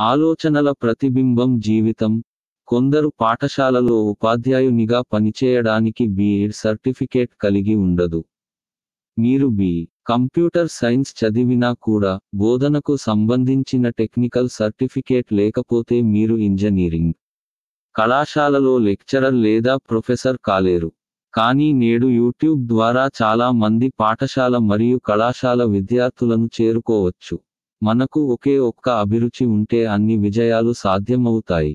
ఆలోచనల ప్రతిబింబం జీవితం. కొందరు పాఠశాలలో ఉపాధ్యాయునిగా పనిచేయడానికి బీఎడ్ సర్టిఫికేట్ కలిగి ఉండదు. మీరు బి. కంప్యూటర్ సైన్స్ చదివినా కూడా బోధనకు సంబంధించిన టెక్నికల్ సర్టిఫికేట్ లేకపోతే మీరు ఇంజనీరింగ్ కళాశాలలో లెక్చరర్ లేదా ప్రొఫెసర్ కాలేరు. కానీ నేడు యూట్యూబ్ ద్వారా చాలా మంది పాఠశాల మరియు కళాశాల విద్యార్థులను చేరుకోవచ్చు. మనకు ఒకే ఒక్క అభిరుచి ఉంటే అన్ని విజయాలు సాధ్యమవుతాయి.